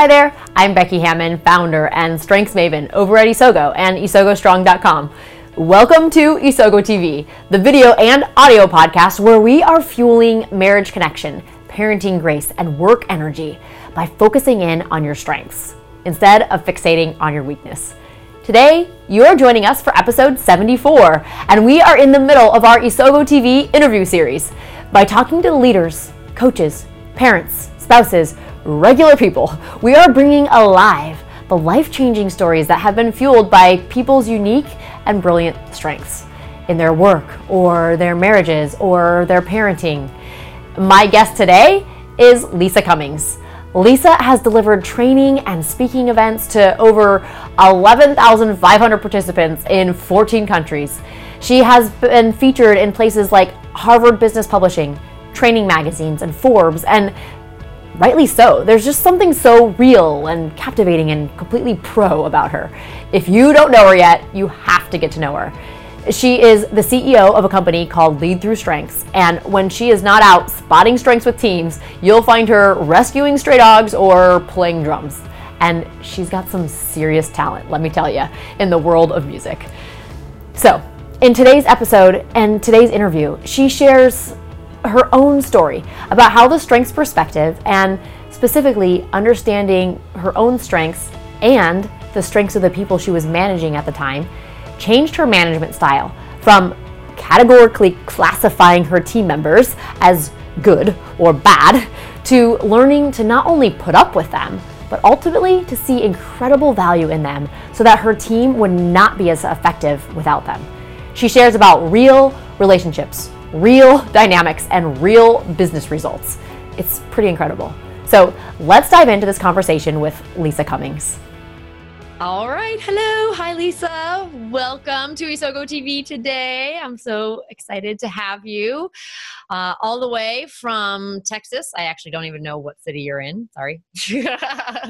Hi there, I'm Becky Hammond, founder and strengths maven over at Isogo and isogostrong.com. Welcome to Isogo TV, the video and audio podcast where we are fueling marriage connection, parenting grace, and work energy by focusing in on your strengths instead of fixating on your weakness. Today, you are joining us for episode 74, and we are in the middle of our Isogo TV interview series by talking to leaders, coaches, parents, spouses, regular people. We are bringing alive the life changing stories that have been fueled by people's unique and brilliant strengths in their work or their marriages or their parenting. My guest today is Lisa Cummings. Lisa has delivered training and speaking events to over 11,500 participants in 14 countries. She has been featured in places like Harvard Business Publishing, training magazines, and Forbes, and rightly so. There's just something so real and captivating and completely pro about her. If you don't know her yet, you have to get to know her. She is the CEO of a company called Lead Through Strengths, and when she is not out spotting strengths with teams, you'll find her rescuing stray dogs or playing drums. And she's got some serious talent, let me tell you, in the world of music. So, in today's episode and today's interview, she shares her own story about how the strengths perspective and specifically understanding her own strengths and the strengths of the people she was managing at the time changed her management style from categorically classifying her team members as good or bad to learning to not only put up with them, but ultimately to see incredible value in them so that her team would not be as effective without them. She shares about real relationships, real dynamics, and real business results. It's pretty incredible. So let's dive into this conversation with Lisa Cummings. All right. Hello. Hi, Lisa. Welcome to Isogo TV today. I'm so excited to have you uh, all the way from Texas. I actually don't even know what city you're in. Sorry.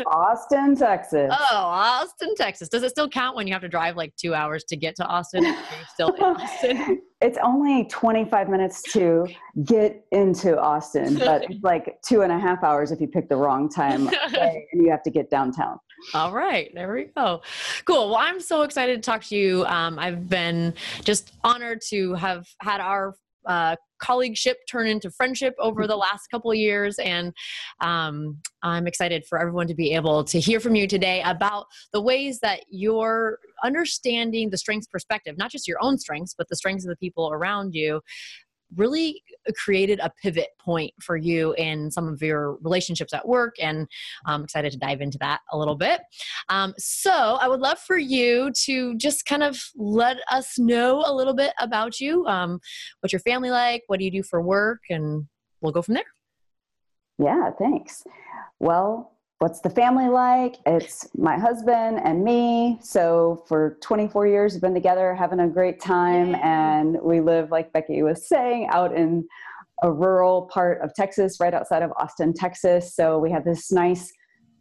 Austin, Texas. Oh, Austin, Texas. Does it still count when you have to drive like two hours to get to Austin? You're still in Austin? It's only 25 minutes to get into Austin, but it's like two and a half hours if you pick the wrong time and you have to get downtown. All right, there we go. Cool. Well, I'm so excited to talk to you. Um, I've been just honored to have had our uh, colleagueship turn into friendship over the last couple years and um, i'm excited for everyone to be able to hear from you today about the ways that you're understanding the strengths perspective not just your own strengths but the strengths of the people around you really created a pivot point for you in some of your relationships at work and i'm excited to dive into that a little bit. Um, so i would love for you to just kind of let us know a little bit about you um, what's your family like what do you do for work and we'll go from there. Yeah thanks. Well what's the family like? It's my husband and me. So for 24 years, we've been together, having a great time. And we live, like Becky was saying, out in a rural part of Texas, right outside of Austin, Texas. So we have this nice,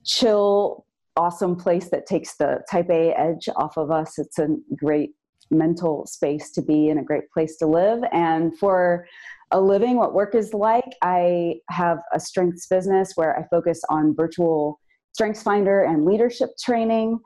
chill, awesome place that takes the type A edge off of us. It's a great mental space to be in, a great place to live. And for a living, what work is like. I have a strengths business where I focus on virtual strengths finder and leadership training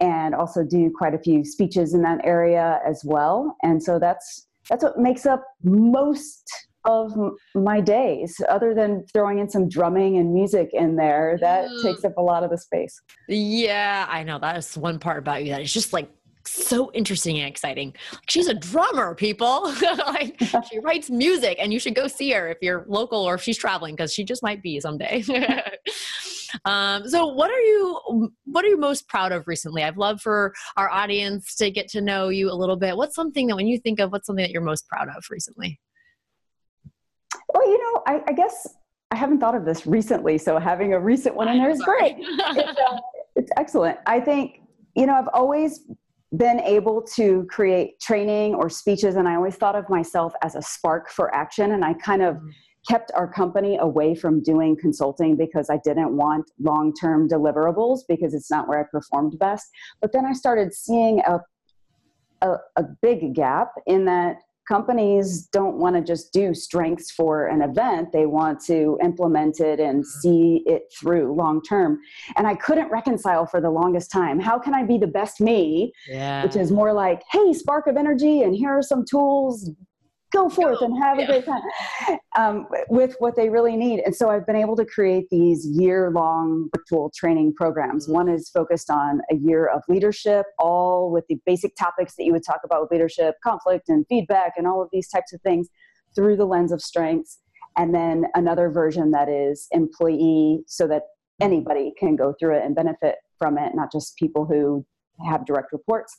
and also do quite a few speeches in that area as well. And so that's that's what makes up most of my days other than throwing in some drumming and music in there that mm. takes up a lot of the space yeah i know that is one part about you that is just like so interesting and exciting. She's a drummer, people. like she writes music, and you should go see her if you're local or if she's traveling because she just might be someday. um, so, what are you what are you most proud of recently? I'd love for our audience to get to know you a little bit. What's something that when you think of what's something that you're most proud of recently? Well, you know, I, I guess I haven't thought of this recently, so having a recent one in there is great. It's, uh, it's excellent. I think you know I've always been able to create training or speeches and i always thought of myself as a spark for action and i kind of mm-hmm. kept our company away from doing consulting because i didn't want long-term deliverables because it's not where i performed best but then i started seeing a a, a big gap in that companies don't want to just do strengths for an event they want to implement it and mm-hmm. see it through long term and i couldn't reconcile for the longest time how can i be the best me yeah. which is more like hey spark of energy and here are some tools go forth and have yeah. a great time um, with what they really need. And so I've been able to create these year long virtual training programs. Mm-hmm. One is focused on a year of leadership, all with the basic topics that you would talk about with leadership, conflict and feedback, and all of these types of things through the lens of strengths. And then another version that is employee so that anybody can go through it and benefit from it, not just people who have direct reports.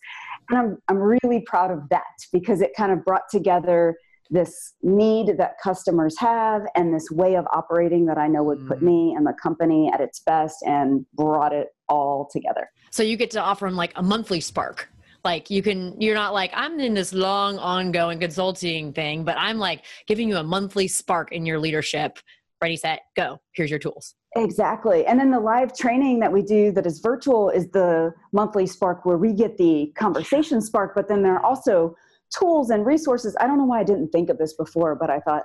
And I'm, I'm really proud of that because it kind of brought together this need that customers have and this way of operating that I know would put mm. me and the company at its best and brought it all together. So you get to offer them like a monthly spark. Like you can, you're not like, I'm in this long ongoing consulting thing, but I'm like giving you a monthly spark in your leadership. Ready, set, go. Here's your tools. Exactly. And then the live training that we do that is virtual is the monthly spark where we get the conversation spark, but then there are also tools and resources. I don't know why I didn't think of this before, but I thought,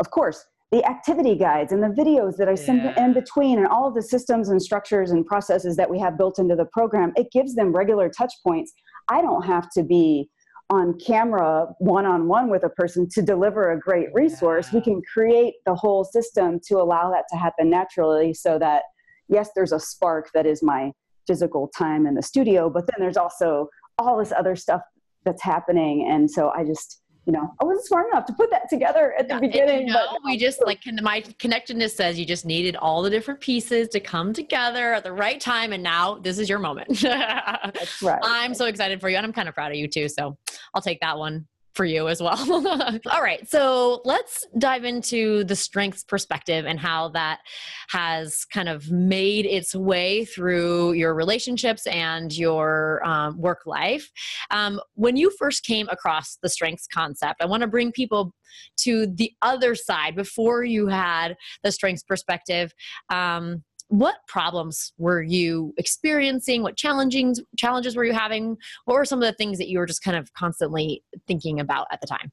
of course, the activity guides and the videos that I send yeah. in between and all of the systems and structures and processes that we have built into the program, it gives them regular touch points. I don't have to be on camera one on one with a person to deliver a great resource. Yeah. We can create the whole system to allow that to happen naturally so that, yes, there's a spark that is my physical time in the studio, but then there's also all this other stuff that's happening. And so I just, you know, I wasn't smart enough to put that together at the yeah, beginning. You know, but we just like my connectedness says you just needed all the different pieces to come together at the right time, and now this is your moment. That's right. I'm so excited for you, and I'm kind of proud of you too. So I'll take that one for you as well. All right, so let's dive into the strengths perspective and how that has kind of made its way through your relationships and your um, work life. Um, when you first came across the strengths concept, I want to bring people to the other side before you had the strengths perspective. Um, what problems were you experiencing? What challenging challenges were you having? What were some of the things that you were just kind of constantly thinking about at the time?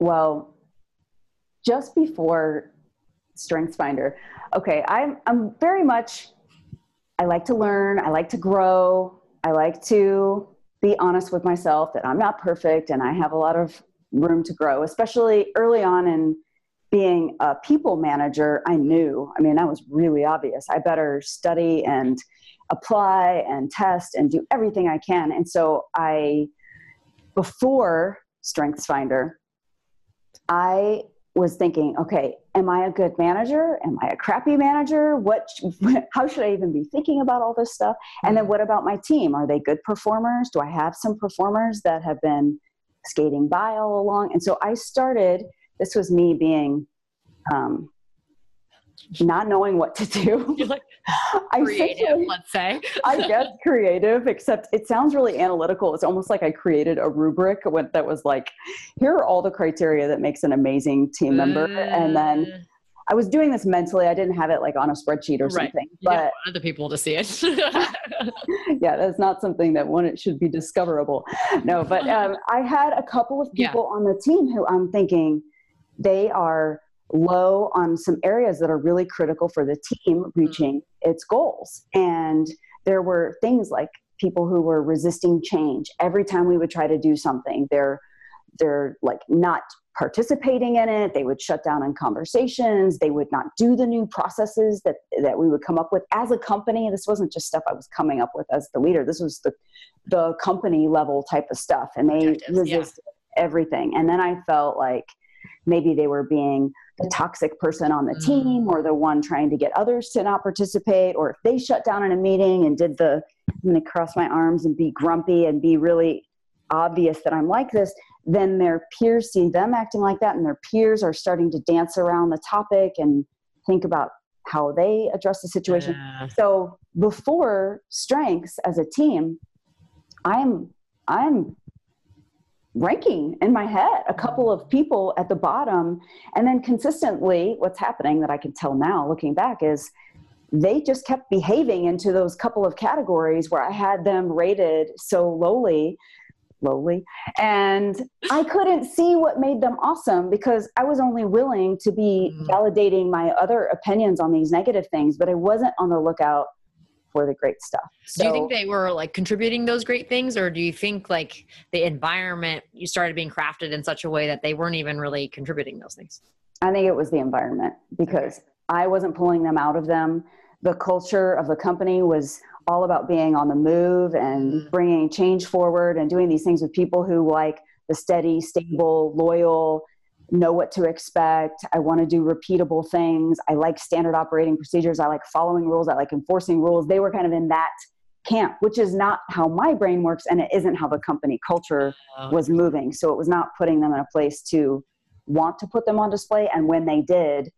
Well just before strengths finder okay i'm i'm very much i like to learn i like to grow i like to be honest with myself that i'm not perfect and i have a lot of room to grow especially early on in being a people manager, I knew, I mean, that was really obvious. I better study and apply and test and do everything I can. And so I, before Strengths Finder, I was thinking, okay, am I a good manager? Am I a crappy manager? What, how should I even be thinking about all this stuff? And then what about my team? Are they good performers? Do I have some performers that have been skating by all along? And so I started this was me being um, not knowing what to do. You're like creative, let's say. I guess creative, except it sounds really analytical. It's almost like I created a rubric that was like, here are all the criteria that makes an amazing team member. Mm. And then mm. I was doing this mentally. I didn't have it like on a spreadsheet or right. something. But other people to see it. yeah, that's not something that one it should be discoverable. No, but um, I had a couple of people yeah. on the team who I'm thinking – they are low on some areas that are really critical for the team mm-hmm. reaching its goals. And there were things like people who were resisting change. Every time we would try to do something, they're they're like not participating in it. They would shut down in conversations. They would not do the new processes that that we would come up with as a company. This wasn't just stuff I was coming up with as the leader. This was the the company level type of stuff, and they resisted yeah. everything. And then I felt like maybe they were being the toxic person on the mm. team or the one trying to get others to not participate or if they shut down in a meeting and did the i'm going to cross my arms and be grumpy and be really obvious that i'm like this then their peers see them acting like that and their peers are starting to dance around the topic and think about how they address the situation yeah. so before strengths as a team i'm i'm ranking in my head a couple of people at the bottom and then consistently what's happening that i can tell now looking back is they just kept behaving into those couple of categories where i had them rated so lowly lowly. And I couldn't see what made them awesome because I was only willing to be mm. validating my other opinions on these negative things, but I wasn't on the lookout for the great stuff. So, do you think they were like contributing those great things, or do you think like the environment you started being crafted in such a way that they weren't even really contributing those things? I think it was the environment because okay. I wasn't pulling them out of them. The culture of the company was all about being on the move and mm-hmm. bringing change forward and doing these things with people who like the steady, stable, loyal, know what to expect. I want to do repeatable things. I like standard operating procedures. I like following rules. I like enforcing rules. They were kind of in that camp, which is not how my brain works and it isn't how the company culture oh, was moving. So it was not putting them in a place to want to put them on display. And when they did,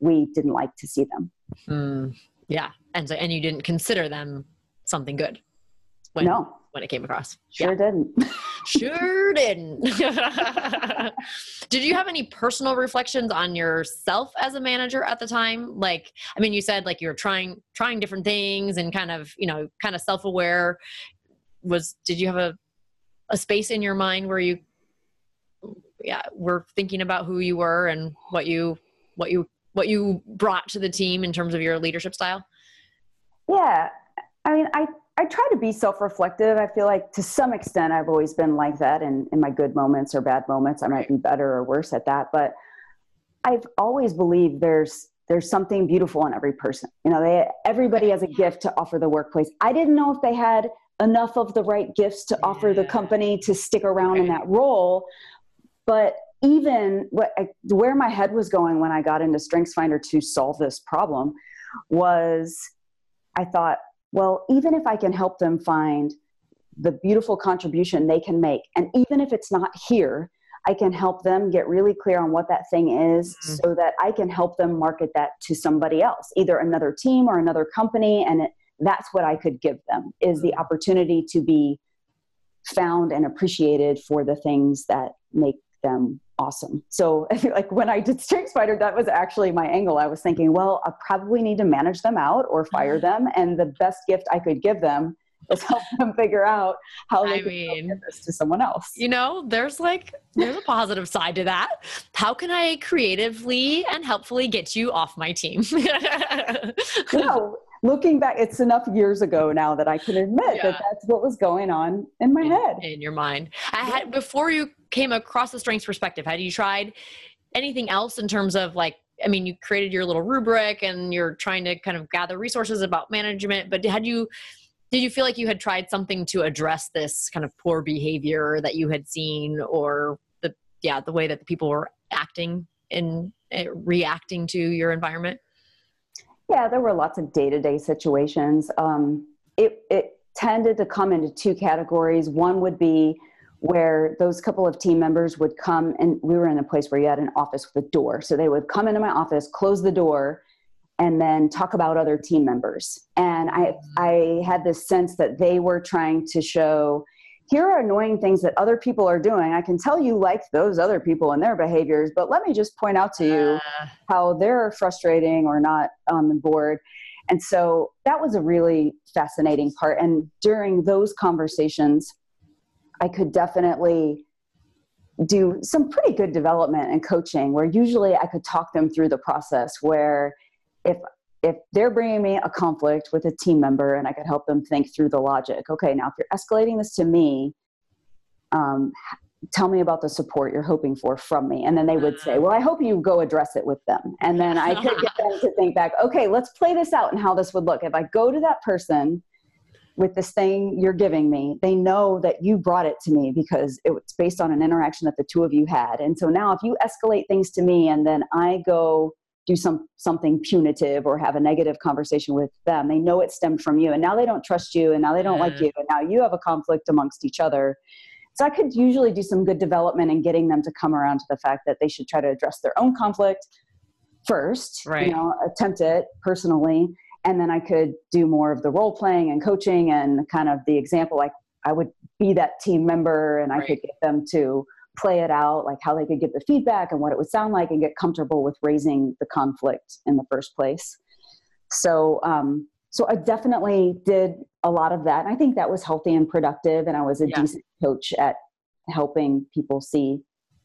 we didn't like to see them. Mm, yeah. And so, and you didn't consider them something good. When, no. When it came across. Sure yeah. didn't. sure didn't. Did you have any personal reflections on yourself as a manager at the time? Like, I mean, you said like you were trying trying different things and kind of, you know, kind of self-aware. Was did you have a a space in your mind where you yeah, were thinking about who you were and what you what you what you brought to the team in terms of your leadership style? Yeah. I mean, I I try to be self-reflective. I feel like to some extent I've always been like that in, in my good moments or bad moments. I might be better or worse at that, but I've always believed there's there's something beautiful in every person. You know, they everybody has a gift to offer the workplace. I didn't know if they had enough of the right gifts to yeah. offer the company to stick around right. in that role, but even what I, where my head was going when I got into StrengthsFinder to solve this problem was I thought well, even if I can help them find the beautiful contribution they can make, and even if it's not here, I can help them get really clear on what that thing is mm-hmm. so that I can help them market that to somebody else, either another team or another company. And it, that's what I could give them is the mm-hmm. opportunity to be found and appreciated for the things that make them awesome. So like when I did StrengthsFinder, that was actually my angle. I was thinking, well, I probably need to manage them out or fire mm-hmm. them. And the best gift I could give them is help them figure out how they I mean, give this to someone else. You know, there's like there's a positive side to that. How can I creatively and helpfully get you off my team? no, looking back, it's enough years ago now that I can admit yeah. that that's what was going on in my in, head. In your mind. I had before you came across the strengths perspective, had you tried anything else in terms of like I mean, you created your little rubric and you're trying to kind of gather resources about management, but had you did you feel like you had tried something to address this kind of poor behavior that you had seen or the yeah, the way that the people were acting and uh, reacting to your environment? Yeah, there were lots of day to day situations. Um, it, it tended to come into two categories. One would be where those couple of team members would come, and we were in a place where you had an office with a door. So they would come into my office, close the door, and then talk about other team members. And I, I had this sense that they were trying to show here are annoying things that other people are doing. I can tell you like those other people and their behaviors, but let me just point out to you uh. how they're frustrating or not on the board. And so that was a really fascinating part. And during those conversations, I could definitely do some pretty good development and coaching where usually I could talk them through the process where if if they're bringing me a conflict with a team member and I could help them think through the logic, okay, now if you're escalating this to me, um, tell me about the support you're hoping for from me. And then they would say, well, I hope you go address it with them. And then I could get them to think back, okay, let's play this out and how this would look. If I go to that person with this thing you're giving me, they know that you brought it to me because it's based on an interaction that the two of you had. And so now if you escalate things to me and then I go do some something punitive or have a negative conversation with them they know it stemmed from you and now they don't trust you and now they don't like you and now you have a conflict amongst each other so i could usually do some good development in getting them to come around to the fact that they should try to address their own conflict first right. you know attempt it personally and then i could do more of the role playing and coaching and kind of the example like i would be that team member and i right. could get them to play it out, like how they could get the feedback and what it would sound like and get comfortable with raising the conflict in the first place. So, um, so I definitely did a lot of that. And I think that was healthy and productive. And I was a yeah. decent coach at helping people see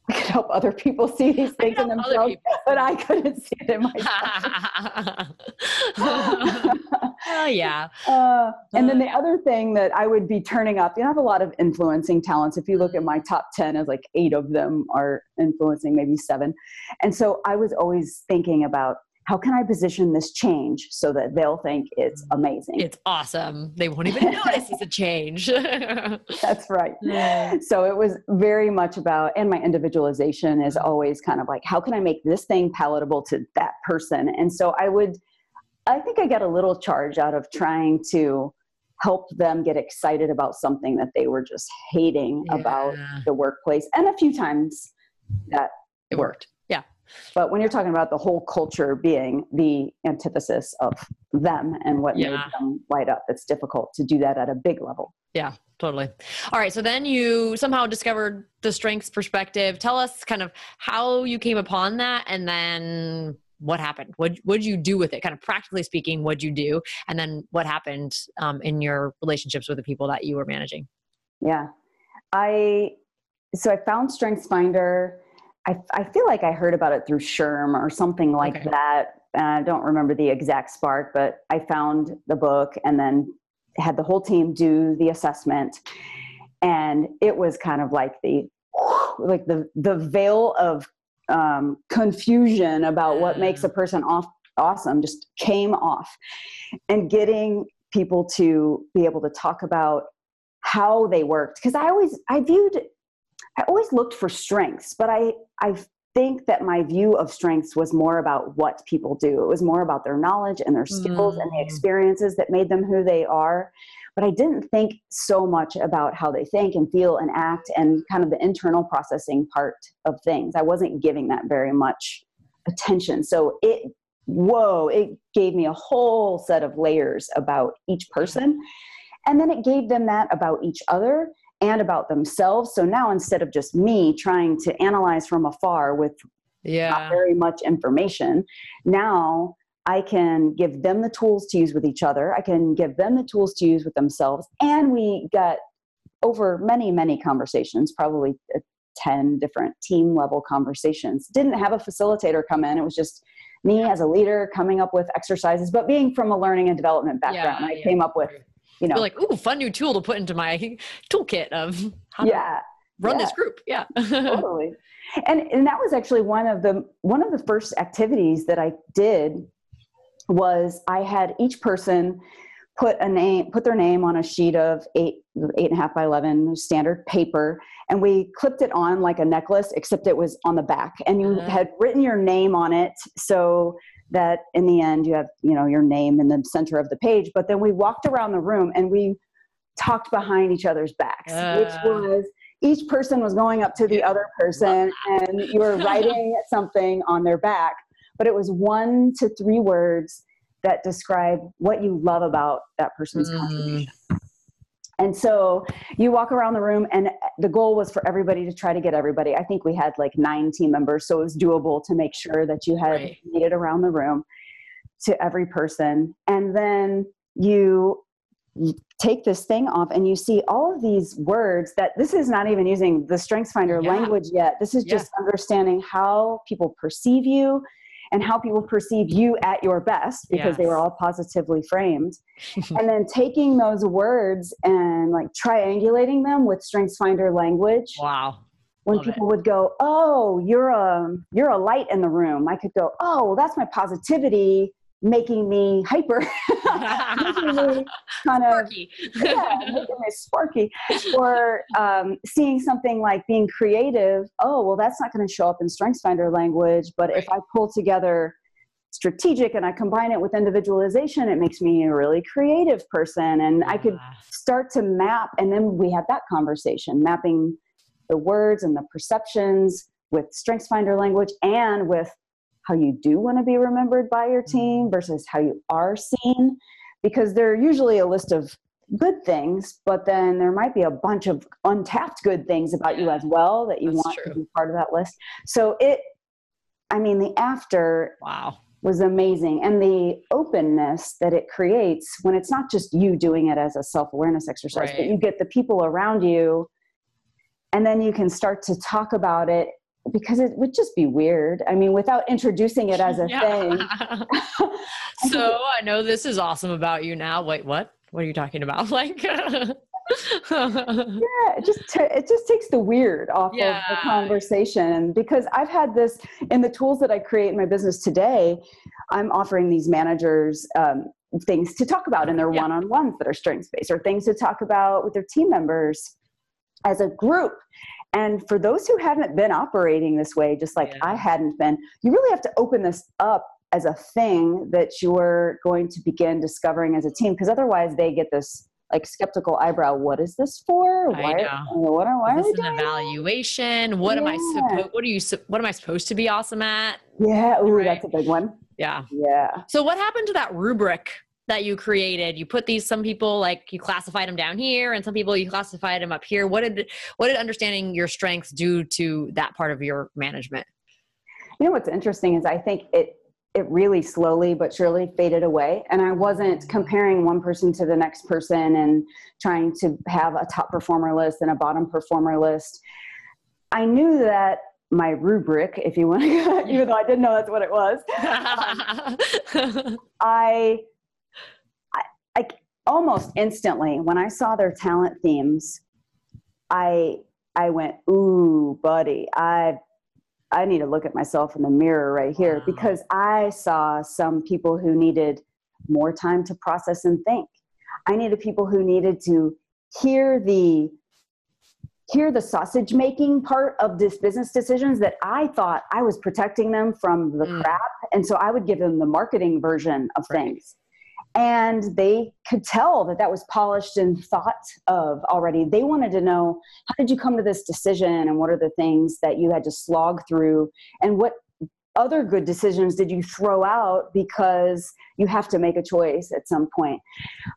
I could help other people see these things in themselves, but I couldn't see it in myself. oh yeah. Uh, and then the other thing that I would be turning up, you know, I have a lot of influencing talents. If you look at my top 10, as like eight of them are influencing, maybe seven. And so I was always thinking about how can I position this change so that they'll think it's amazing? It's awesome. They won't even notice it's a change. That's right. Yeah. So it was very much about, and my individualization is always kind of like, how can I make this thing palatable to that person? And so I would, I think I get a little charge out of trying to help them get excited about something that they were just hating yeah. about the workplace. And a few times that it worked. But when you're talking about the whole culture being the antithesis of them and what yeah. made them light up, it's difficult to do that at a big level. Yeah, totally. All right. So then you somehow discovered the strengths perspective. Tell us kind of how you came upon that and then what happened? What would you do with it? Kind of practically speaking, what'd you do? And then what happened um, in your relationships with the people that you were managing? Yeah. I, so I found StrengthsFinder I, I feel like I heard about it through SHRM or something like okay. that. I don't remember the exact spark, but I found the book and then had the whole team do the assessment. And it was kind of like the like the the veil of um, confusion about what makes a person off awesome just came off, and getting people to be able to talk about how they worked because I always I viewed I always looked for strengths, but I, I think that my view of strengths was more about what people do. It was more about their knowledge and their skills mm. and the mm. experiences that made them who they are. But I didn't think so much about how they think and feel and act and kind of the internal processing part of things. I wasn't giving that very much attention. So it, whoa, it gave me a whole set of layers about each person. And then it gave them that about each other and about themselves. So now instead of just me trying to analyze from afar with yeah. not very much information, now I can give them the tools to use with each other. I can give them the tools to use with themselves. And we got over many, many conversations, probably uh, 10 different team level conversations. Didn't have a facilitator come in. It was just me as a leader coming up with exercises, but being from a learning and development background, yeah, I yeah. came up with you know, like, ooh, fun new tool to put into my toolkit of how yeah, to run yeah. this group. Yeah, totally. And and that was actually one of the one of the first activities that I did was I had each person put a name put their name on a sheet of eight eight and a half by eleven standard paper and we clipped it on like a necklace except it was on the back and you uh-huh. had written your name on it so that in the end you have you know your name in the center of the page but then we walked around the room and we talked behind each other's backs uh. which was each person was going up to the other person and you were writing something on their back but it was one to three words that describe what you love about that person's mm. contribution and so you walk around the room, and the goal was for everybody to try to get everybody. I think we had like nine team members, so it was doable to make sure that you had right. made it around the room to every person. And then you take this thing off and you see all of these words that this is not even using the strengths finder yeah. language yet this is just understanding how people perceive you and how people perceive you at your best because yes. they were all positively framed. and then taking those words and like triangulating them with StrengthsFinder language. Wow. When Love people it. would go, "Oh, you're a you're a light in the room," I could go, "Oh, well, that's my positivity making me hyper, kind of sparky. yeah, sparky, or um, seeing something like being creative. Oh, well, that's not going to show up in StrengthsFinder language, but right. if I pull together strategic and I combine it with individualization, it makes me a really creative person, and I could start to map. And then we had that conversation, mapping the words and the perceptions with StrengthsFinder language and with how you do want to be remembered by your team mm-hmm. versus how you are seen because they're usually a list of good things but then there might be a bunch of untapped good things about you as well that you want true. to be part of that list so it i mean the after wow was amazing and the openness that it creates when it's not just you doing it as a self-awareness exercise right. but you get the people around you and then you can start to talk about it because it would just be weird. I mean, without introducing it as a yeah. thing. so I know this is awesome about you now. Wait, what? What are you talking about? Like, yeah, it just t- it just takes the weird off yeah. of the conversation because I've had this in the tools that I create in my business today. I'm offering these managers um, things to talk about in their yeah. one-on-ones that are strengths based, or things to talk about with their team members as a group. And for those who haven't been operating this way, just like yeah. I hadn't been, you really have to open this up as a thing that you're going to begin discovering as a team because otherwise they get this like skeptical eyebrow. What is this for? Why? I know. What are, why is this an evaluation? What yeah. am I supposed? What are you? What am I supposed to be awesome at? Yeah. Ooh, right? that's a big one. Yeah. Yeah. So what happened to that rubric that you created. You put these some people like you classified them down here and some people you classified them up here. What did what did understanding your strengths do to that part of your management? You know what's interesting is i think it it really slowly but surely faded away and i wasn't comparing one person to the next person and trying to have a top performer list and a bottom performer list. I knew that my rubric if you want to even though i didn't know that's what it was um, I almost instantly when I saw their talent themes, I I went, "Ooh, buddy, I I need to look at myself in the mirror right here wow. because I saw some people who needed more time to process and think. I needed people who needed to hear the hear the sausage making part of this business decisions that I thought I was protecting them from the mm. crap and so I would give them the marketing version of right. things and they could tell that that was polished and thought of already. They wanted to know how did you come to this decision? And what are the things that you had to slog through? And what other good decisions did you throw out because you have to make a choice at some point?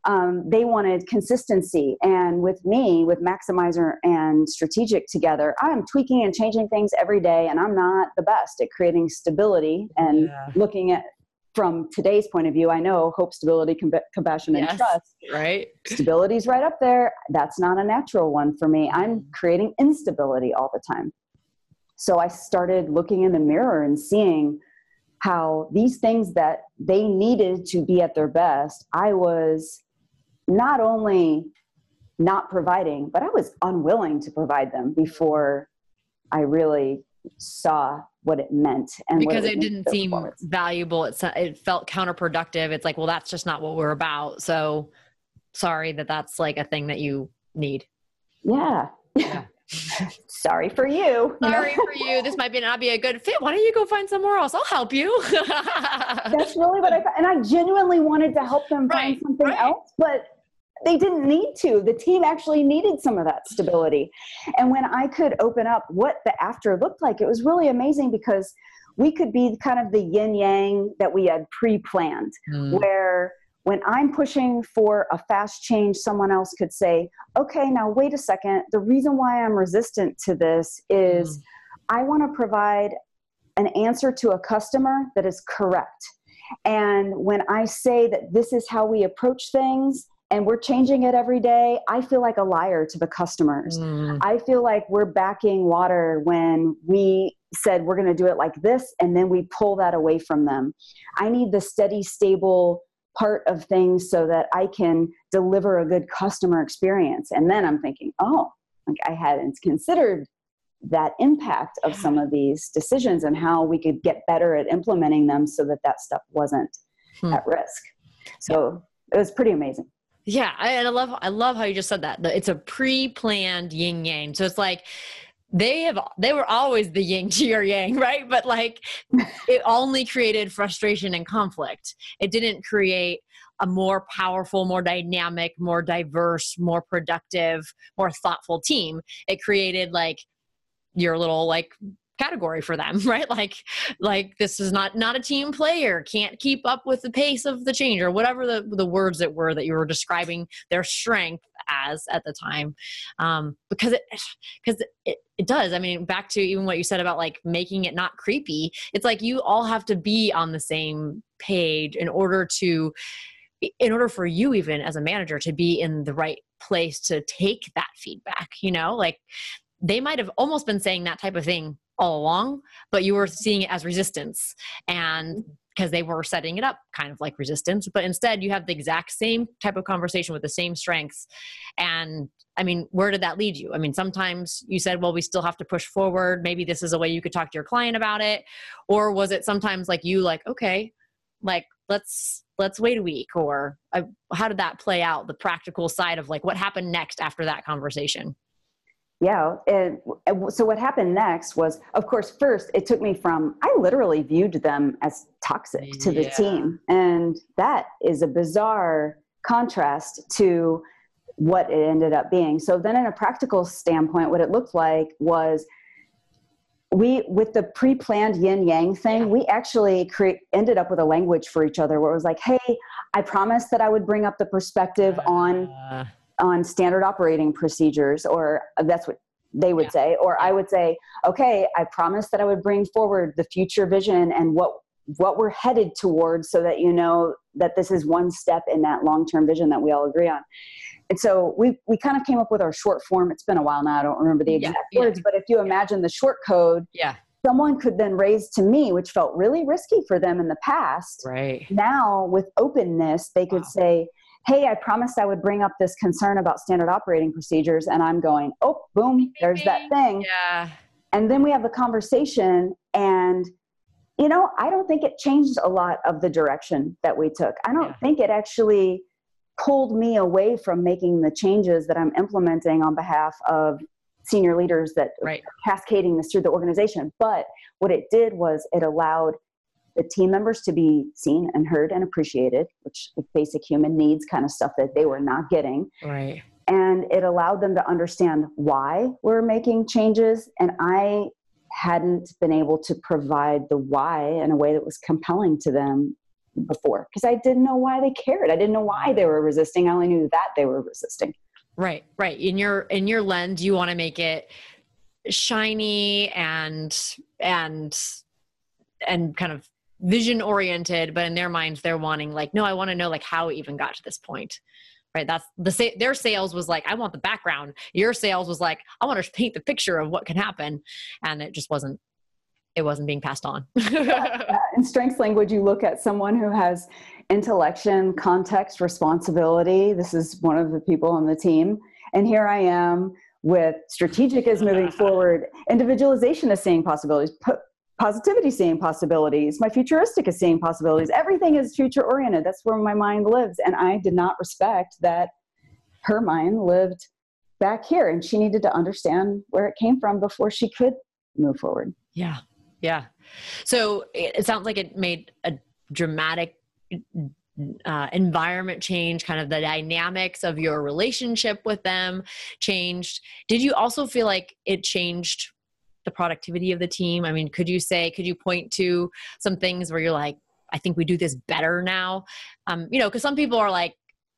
Um, they wanted consistency. And with me with maximizer and strategic together i'm tweaking and changing things every day and i'm not the best at creating stability and yeah. looking at from today's point of view, I know hope, stability, com- compassion, and yes, trust. Right. Stability is right up there. That's not a natural one for me. I'm mm-hmm. creating instability all the time. So I started looking in the mirror and seeing how these things that they needed to be at their best, I was not only not providing, but I was unwilling to provide them before I really saw what it meant and because it, it didn't seem valuable. It, it felt counterproductive. It's like well that's just not what we're about. So sorry that that's like a thing that you need. Yeah, yeah. sorry for you. Sorry for you. This might be not be a good fit. Why don't you go find somewhere else? I'll help you. That's really what i thought. And i genuinely wanted to help them find right, something right. else but they didn't need to. The team actually needed some of that stability. And when I could open up what the after looked like, it was really amazing because we could be kind of the yin yang that we had pre planned, mm. where when I'm pushing for a fast change, someone else could say, okay, now wait a second. The reason why I'm resistant to this is mm. I want to provide an answer to a customer that is correct. And when I say that this is how we approach things, and we're changing it every day, I feel like a liar to the customers. Mm. I feel like we're backing water when we said we're going to do it like this and then we pull that away from them. I need the steady, stable part of things so that I can deliver a good customer experience. And then I'm thinking, oh, like I hadn't considered that impact of some of these decisions and how we could get better at implementing them so that that stuff wasn't hmm. at risk. So it was pretty amazing. Yeah, I, and I love I love how you just said that. It's a pre-planned yin yang. So it's like they have they were always the yin to your yang, right? But like it only created frustration and conflict. It didn't create a more powerful, more dynamic, more diverse, more productive, more thoughtful team. It created like your little like category for them right? Like like this is not not a team player can't keep up with the pace of the change or whatever the the words that were that you were describing their strength as at the time um because it because it, it does. I mean back to even what you said about like making it not creepy it's like you all have to be on the same page in order to in order for you even as a manager to be in the right place to take that feedback you know? Like they might have almost been saying that type of thing all along, but you were seeing it as resistance. And because they were setting it up kind of like resistance, but instead you have the exact same type of conversation with the same strengths. And I mean, where did that lead you? I mean, sometimes you said, well, we still have to push forward. Maybe this is a way you could talk to your client about it. Or was it sometimes like you, like, okay, like let's let's wait a week or uh, how did that play out the practical side of like what happened next after that conversation yeah and so what happened next was of course first it took me from i literally viewed them as toxic to the team and that is a bizarre contrast to what it ended up being. So then in a practical standpoint what it looked like was we with the pre-planned yin yang thing we actually create ended up with a language for each other where it was like hey i promised that i would bring up the perspective on uh, on standard operating procedures or that's what they would yeah. say or i would say okay i promised that i would bring forward the future vision and what what we're headed towards so that you know that this is one step in that long-term vision that we all agree on and so we, we kind of came up with our short form. It's been a while now. I don't remember the exact yeah, words, yeah. but if you imagine the short code, yeah. someone could then raise to me, which felt really risky for them in the past. Right. Now with openness, they could wow. say, Hey, I promised I would bring up this concern about standard operating procedures. And I'm going, Oh, boom, there's that thing. Yeah. And then we have the conversation and you know, I don't think it changed a lot of the direction that we took. I don't yeah. think it actually pulled me away from making the changes that I'm implementing on behalf of senior leaders that right. cascading this through the organization. But what it did was it allowed the team members to be seen and heard and appreciated, which basic human needs kind of stuff that they were not getting. Right. And it allowed them to understand why we're making changes. And I hadn't been able to provide the why in a way that was compelling to them before because I didn't know why they cared. I didn't know why they were resisting. I only knew that they were resisting. Right, right. In your in your lens, you want to make it shiny and and and kind of vision oriented, but in their minds, they're wanting like, no, I want to know like how it even got to this point. Right. That's the same. their sales was like, I want the background. Your sales was like, I want to paint the picture of what can happen, and it just wasn't it wasn't being passed on. In strengths language, you look at someone who has intellection, context, responsibility. This is one of the people on the team. And here I am with strategic is moving forward, individualization is seeing possibilities, positivity seeing possibilities, my futuristic is seeing possibilities. Everything is future oriented. That's where my mind lives. And I did not respect that her mind lived back here and she needed to understand where it came from before she could move forward. Yeah. Yeah. So it sounds like it made a dramatic uh, environment change, kind of the dynamics of your relationship with them changed. Did you also feel like it changed the productivity of the team? I mean, could you say, could you point to some things where you're like, I think we do this better now? Um, you know, because some people are like,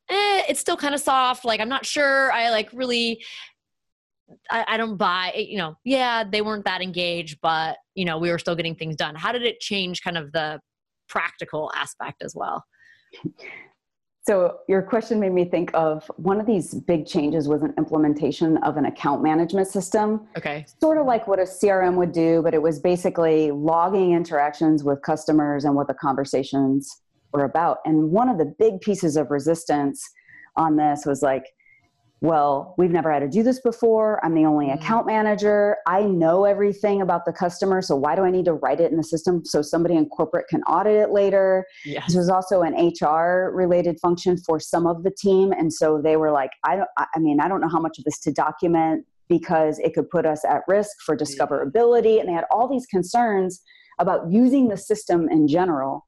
eh, it's still kind of soft. Like, I'm not sure. I like really I, I, don't buy you know yeah they weren't that engaged but you know we were still getting things done how did it change kind of the practical aspect as well so your question made me think of one of these big changes was an implementation of an account management system. Okay. Sort of like what a crm would do but it was basically logging interactions with customers and what the conversations were about. And one of the big pieces of resistance on this was like well, we've never had to do this before. I'm the only mm-hmm. account manager. I know everything about the customer. So why do I need to write it in the system so somebody in corporate can audit it later? Yes. This was also an HR related function for some of the team. And so they were like, I don't, I mean, I don't know how much of this to document because it could put us at risk for discoverability. And they had all these concerns about using the system in general.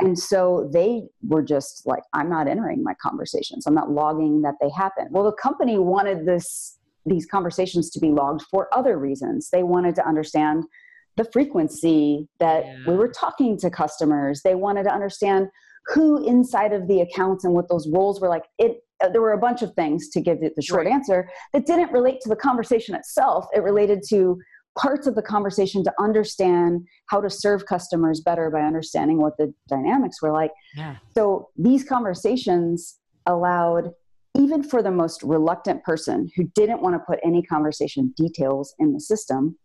And so they were just like, I'm not entering my conversations. I'm not logging that they happen. Well, the company wanted this these conversations to be logged for other reasons. They wanted to understand the frequency that yeah. we were talking to customers. They wanted to understand who inside of the accounts and what those roles were like. It uh, there were a bunch of things to give it the short right. answer that didn't relate to the conversation itself. It related to parts of the conversation to understand how to serve customers better by understanding what the dynamics were like. Yeah. So these conversations allowed even for the most reluctant person who didn't want to put any conversation details in the system,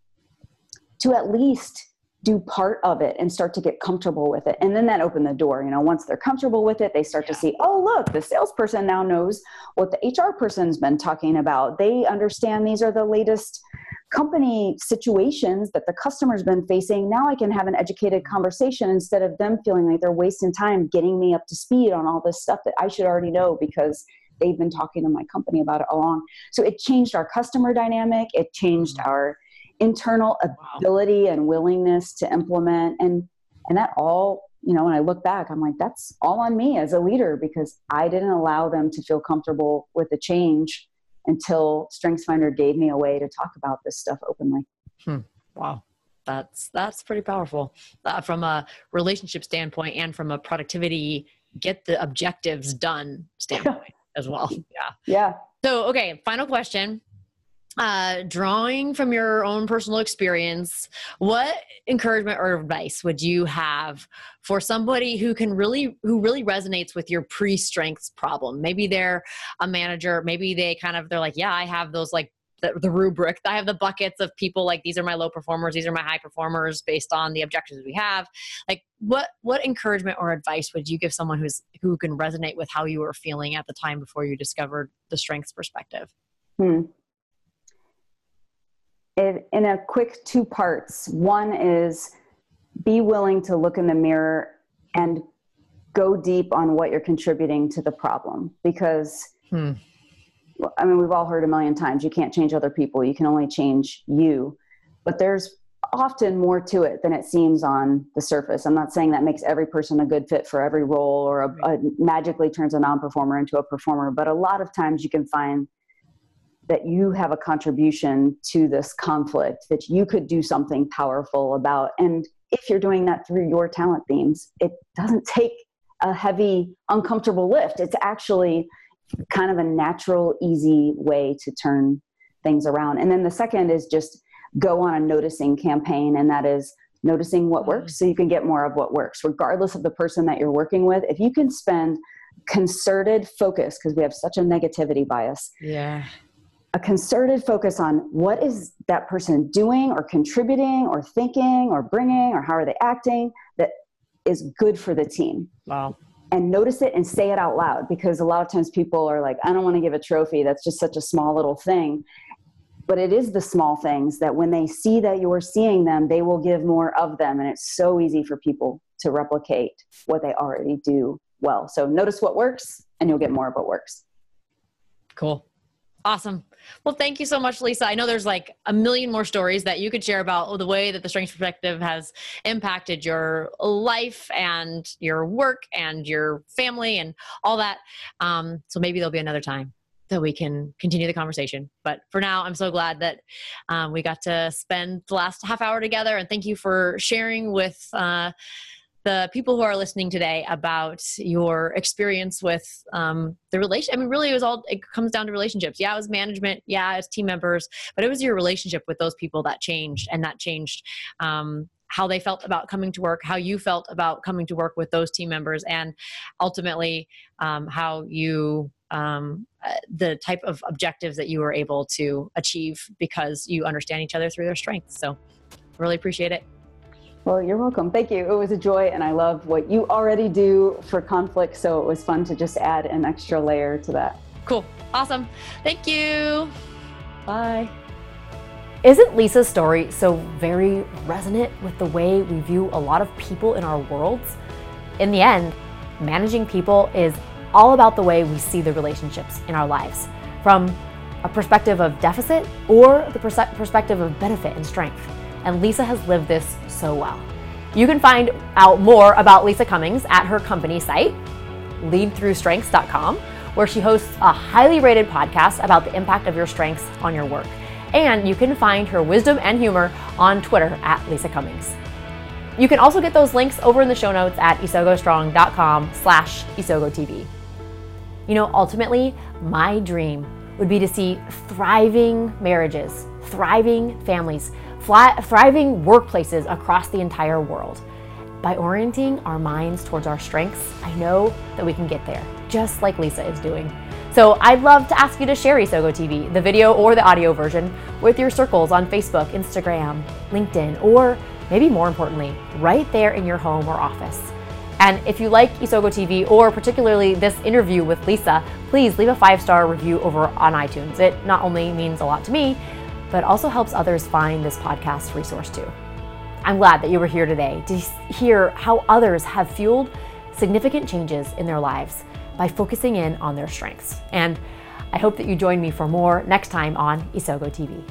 to at least do part of it and start to get comfortable with it. And then that opened the door. You know, once they're comfortable with it, they start yeah. to see, oh, look, the salesperson now knows what the HR person's been talking about. They understand these are the latest company situations that the customer's been facing. Now I can have an educated conversation instead of them feeling like they're wasting time getting me up to speed on all this stuff that I should already know because they've been talking to my company about it along. So it changed our customer dynamic, it changed mm-hmm. our internal ability wow. and willingness to implement. And and that all you know when i look back i'm like that's all on me as a leader because i didn't allow them to feel comfortable with the change until strengthsfinder gave me a way to talk about this stuff openly. Hmm. wow. That's that's pretty powerful. Uh, from a relationship standpoint and from a productivity get the objectives done standpoint as well. Yeah. Yeah. So okay final question uh, drawing from your own personal experience, what encouragement or advice would you have for somebody who can really, who really resonates with your pre-strengths problem? Maybe they're a manager, maybe they kind of, they're like, yeah, I have those like the, the, rubric. I have the buckets of people like these are my low performers, these are my high performers based on the objectives we have. Like what what encouragement or advice would you give someone who's who can resonate with how you were feeling at the time before you discovered the strengths perspective? Hmm it, in a quick two parts. One is be willing to look in the mirror and go deep on what you're contributing to the problem because hmm. I mean we've all heard a million times you can't change other people you can only change you but there's often more to it than it seems on the surface I'm not saying that makes every person a good fit for every role or a, a magically turns a non-performer into a performer but a lot of times you can find that you have a contribution to this conflict that you could do something powerful about. And if you're doing that through your talent themes it doesn't take a heavy uncomfortable lift. It's actually kind of a natural easy way to turn things around. And then the second is just go on a noticing campaign and that is noticing what mm-hmm. works so you can get more of what works. Regardless of the person that you're working with if you can spend concerted focus because we have such a negativity bias yeah a concerted focus on what is that person doing or contributing or thinking or bringing or how are they acting that is good for the team. Wow. And notice it and say it out loud because a lot of times people are like, I don't want to give a trophy. That's just such a small little thing. But it is the small things that when they see that you're seeing them, they will give more of them. And it's so easy for people to replicate what they already do well. So notice what works and you'll get more of what works. Cool. Awesome. Well, thank you so much, Lisa. I know there's like a million more stories that you could share about the way that the strengths perspective has impacted your life and your work and your family and all that. Um, so maybe there'll be another time that we can continue the conversation. But for now, I'm so glad that um, we got to spend the last half hour together. And thank you for sharing with. Uh, the people who are listening today about your experience with um, the relation. I mean, really, it was all. It comes down to relationships. Yeah, it was management. Yeah, it's team members, but it was your relationship with those people that changed, and that changed um, how they felt about coming to work, how you felt about coming to work with those team members, and ultimately um, how you um, uh, the type of objectives that you were able to achieve because you understand each other through their strengths. So, really appreciate it. Well, you're welcome. Thank you. It was a joy, and I love what you already do for conflict. So it was fun to just add an extra layer to that. Cool. Awesome. Thank you. Bye. Isn't Lisa's story so very resonant with the way we view a lot of people in our worlds? In the end, managing people is all about the way we see the relationships in our lives from a perspective of deficit or the perspective of benefit and strength and Lisa has lived this so well. You can find out more about Lisa Cummings at her company site, leadthroughstrengths.com, where she hosts a highly rated podcast about the impact of your strengths on your work. And you can find her wisdom and humor on Twitter at Lisa Cummings. You can also get those links over in the show notes at isogostrong.com slash isogotv. You know, ultimately, my dream would be to see thriving marriages, thriving families, thriving workplaces across the entire world. By orienting our minds towards our strengths, I know that we can get there, just like Lisa is doing. So I'd love to ask you to share Isogo TV, the video or the audio version, with your circles on Facebook, Instagram, LinkedIn, or maybe more importantly, right there in your home or office. And if you like Isogo TV or particularly this interview with Lisa, please leave a five star review over on iTunes. It not only means a lot to me, but also helps others find this podcast resource too. I'm glad that you were here today to hear how others have fueled significant changes in their lives by focusing in on their strengths. And I hope that you join me for more next time on Isogo TV.